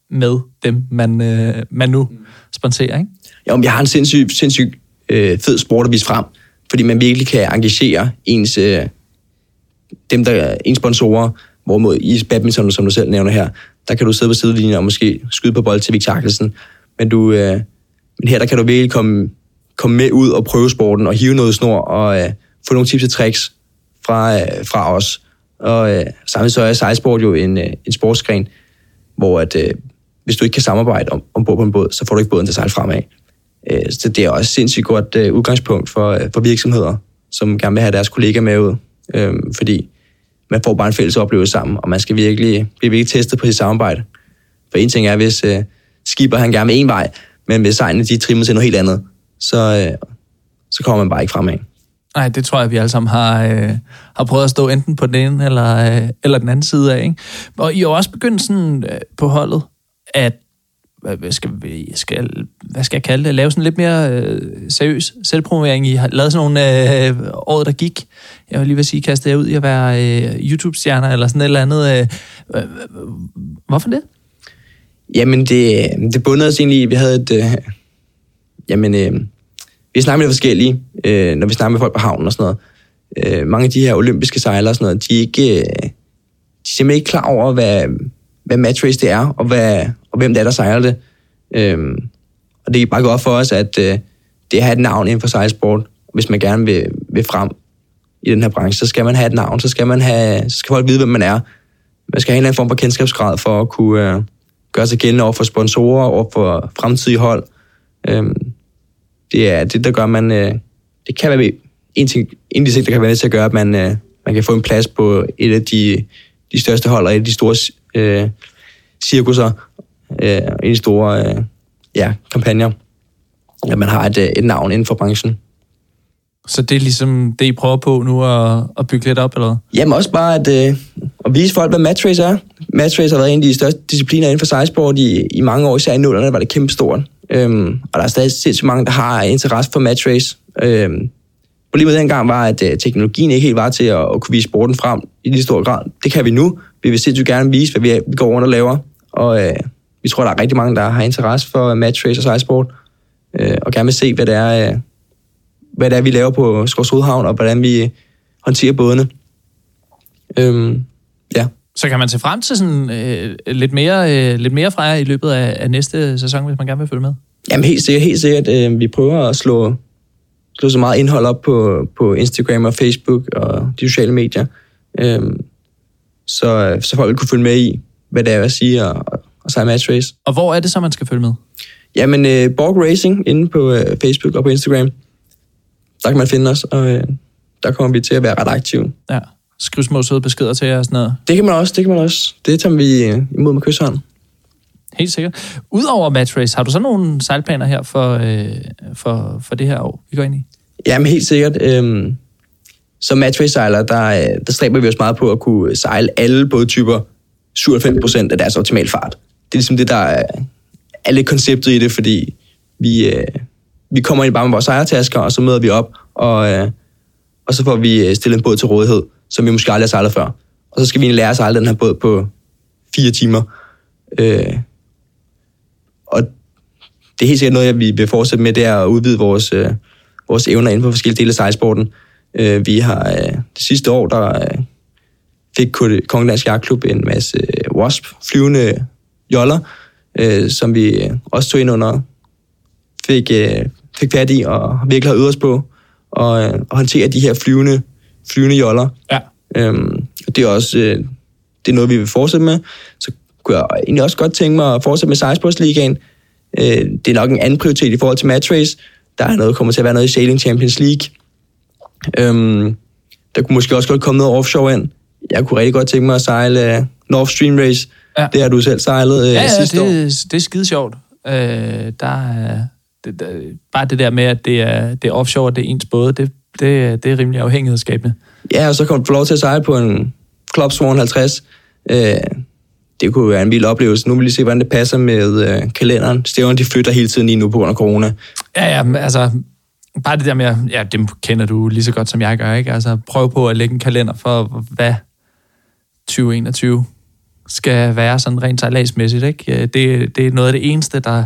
med dem, man, øh, man nu mm. sponsorer, ikke? Jo, men jeg har en sindssygt sindssyg, øh, fed sport at vise frem, fordi man virkelig kan engagere ens, øh, dem, der ens sponsorer, hvorimod i badminton, som du selv nævner her, der kan du sidde på sidelinjen og måske skyde på bold til Victor Akkelsen, men, du, øh, men her der kan du virkelig komme, komme med ud og prøve sporten og hive noget snor og øh, få nogle tips og tricks fra, øh, fra os. Og øh, samtidig så er sejlsport jo en, øh, en sportsgren, hvor at, øh, hvis du ikke kan samarbejde om, ombord på en båd, så får du ikke båden til at sejle fremad. Øh, så det er også et sindssygt godt øh, udgangspunkt for, øh, for virksomheder, som gerne vil have deres kollegaer med ud. Øh, fordi man får bare en fælles oplevelse sammen, og man skal virkelig blive virkelig testet på sit samarbejde. For en ting er, hvis øh, skipper han gerne med en vej, men hvis sejlene de trimmer til noget helt andet, så, øh, så kommer man bare ikke fremad. Nej, det tror jeg, vi alle sammen har, øh, har prøvet at stå enten på den ene eller, øh, eller den anden side af. Ikke? Og I har også begyndt sådan øh, på holdet at hvad skal, skal, hvad skal jeg kalde det, lave sådan lidt mere øh, seriøs selvpromovering. I har lavet sådan nogle øh, år, der gik. Jeg vil lige vil sige, kaste jer ud i at være øh, YouTube-stjerner eller sådan et eller andet. Øh, øh, øh hvorfor det? Jamen, det, det bundede os egentlig Vi havde et... Øh, jamen, øh, vi snakker med forskellige, øh, når vi snakker med folk på havnen og sådan noget. Øh, mange af de her olympiske sejlere og sådan noget, de er ikke... Øh, de er simpelthen ikke klar over, hvad, hvad matchrace det er, og, hvad, og hvem det er, der sejler det. Øhm, og det er bare godt for os, at øh, det har et navn inden for sejlsport. Hvis man gerne vil, vil frem i den her branche, så skal man have et navn, så skal, man have, så skal folk vide, hvem man er. Man skal have en eller anden form for kendskabsgrad for at kunne øh, gøre sig gældende over for sponsorer, over for fremtidige hold. Øhm, det er det, der gør, man... Øh, det kan være en, ting, en af de ting, der kan være med til at gøre, at man, øh, man kan få en plads på et af de, de største hold, og et af de store øh, cirkusser, øh, i de store øh, ja, kampagner, at man har et, øh, et navn inden for branchen. Så det er ligesom det, I prøver på nu at, at bygge lidt op, eller hvad? Jamen også bare at, øh, at vise folk, hvad matchrace er. Matchrace har været en af de største discipliner inden for sejlsport i, i mange år, især i nullerne var det kæmpe stort. Øhm, og der er stadig sindssygt mange, der har interesse for matchrace. Øhm, problemet dengang var, at øh, teknologien ikke helt var til at, at kunne vise sporten frem i lige stor grad. Det kan vi nu. Vi vil sindssygt gerne vise, hvad vi, vi går rundt og laver. Og øh, vi tror, der er rigtig mange, der har interesse for match race og sejlsport, øh, og gerne vil se, hvad det er, øh, hvad det er vi laver på Skårs Hovedhavn, og hvordan vi håndterer bådene. Øhm, ja. Så kan man se frem til sådan øh, lidt, mere, øh, lidt mere fra jer i løbet af, af næste sæson, hvis man gerne vil følge med? Jamen helt sikkert, helt sikkert. Øh, vi prøver at slå, slå så meget indhold op på, på Instagram og Facebook og de sociale medier, øh, så, så folk kunne følge med i, hvad det er at sige, og, og så match race. Og hvor er det så, man skal følge med? Jamen, øh, Borg Racing inde på øh, Facebook og på Instagram. Der kan man finde os, og øh, der kommer vi til at være ret aktive. Ja, skriv små søde beskeder til jer og sådan noget. Det kan man også, det kan man også. Det tager vi øh, imod med kysshånd. Helt sikkert. Udover match race, har du så nogle sejlplaner her for, øh, for, for det her år, vi går ind i? Jamen helt sikkert. Øh, som matchrace-sejler, der, der stræber vi os meget på at kunne sejle alle bådtyper 97% af deres optimal fart. Det er ligesom det, der er, er lidt konceptet i det, fordi vi, øh, vi kommer ind bare med vores ejertasker, og så møder vi op, og, øh, og så får vi øh, stillet en båd til rådighed, som vi måske aldrig har sejlet før. Og så skal vi lære at sejle den her båd på fire timer. Øh, og det er helt sikkert noget, vi vil fortsætte med, det er at udvide vores, øh, vores evner inden for forskellige dele af sejlsporten. Øh, vi har øh, det sidste år, der øh, fik Kongen Jagtklub en masse øh, WASP flyvende joller, øh, som vi også tog ind under, fik, øh, fik fat i og virkelig har øvet os på og, øh, at håndtere de her flyvende, flyvende joller. Ja. Øhm, det er også øh, det er noget, vi vil fortsætte med. Så kunne jeg egentlig også godt tænke mig at fortsætte med Sejlsportsligaen. Øh, det er nok en anden prioritet i forhold til match race. Der er noget, kommer til at være noget i Sailing Champions League. Øhm, der kunne måske også godt komme noget offshore ind. Jeg kunne rigtig godt tænke mig at sejle uh, North Stream Race. Ja. Det har du selv sejlet uh, ja, ja, sidste det, år. det er skide sjovt. Øh, der er, det, der, bare det der med, at det er, det er offshore, det er ens både, det, det, det er rimelig afhængighedsskabende. Ja, og så kan du få lov til at sejle på en Club Swan 50. Øh, det kunne være en vild oplevelse. Nu vil vi lige se, hvordan det passer med øh, kalenderen. Stævnen, de flytter hele tiden lige nu på grund af corona. Ja, ja, altså, bare det der med, ja, dem kender du lige så godt, som jeg gør, ikke? Altså, prøv på at lægge en kalender for, hvad 2021 skal være sådan rent sejladsmæssigt, ikke? Det, det er noget af det eneste, der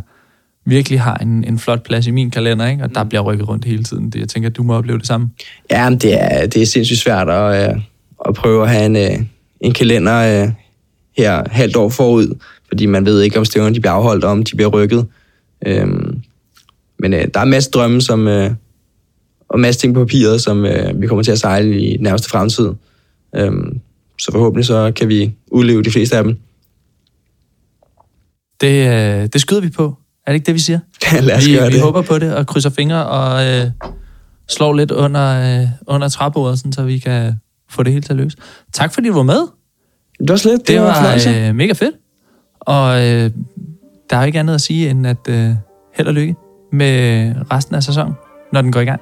virkelig har en, en flot plads i min kalender, ikke? og der bliver rykket rundt hele tiden. Det, jeg tænker, at du må opleve det samme. Ja, men det er, det er sindssygt svært at, øh, at prøve at have en, øh, en kalender øh, her halvt år forud, fordi man ved ikke, om stævnerne de bliver afholdt, om de bliver rykket. Øhm, men øh, der er masser drømme, som, øh, og masser ting på papiret, som øh, vi kommer til at sejle i nærmeste fremtid. Øhm, så forhåbentlig så kan vi udleve de fleste af dem. Det, øh, det skyder vi på. Er det ikke det, vi siger? Lad os vi, gøre vi det. håber på det og krydser fingre og øh, slår lidt under, øh, under træbordet, sådan, så vi kan få det helt til at løse. Tak fordi du var med. Det var slet. Det, det var, var øh, mega fedt. Og øh, der er ikke andet at sige, end at øh, held og lykke med resten af sæsonen, når den går i gang.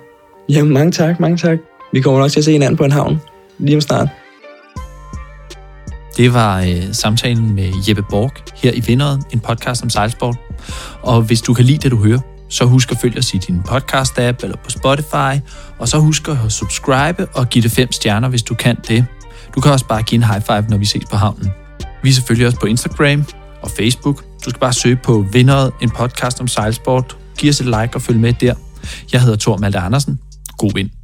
Jamen, mange tak, mange tak. Vi kommer nok til at se hinanden på en havn lige om snart. Det var øh, samtalen med Jeppe Borg her i Vinderen, en podcast om sejlsport. Og hvis du kan lide det, du hører, så husk at følge os i din podcast-app eller på Spotify, og så husk at subscribe og give det fem stjerner, hvis du kan det. Du kan også bare give en high five, når vi ses på havnen. Vi er selvfølgelig også på Instagram og Facebook. Du skal bare søge på Vinderet, en podcast om sejlsport. Giv os et like og følg med der. Jeg hedder Thor Malte Andersen. God vind.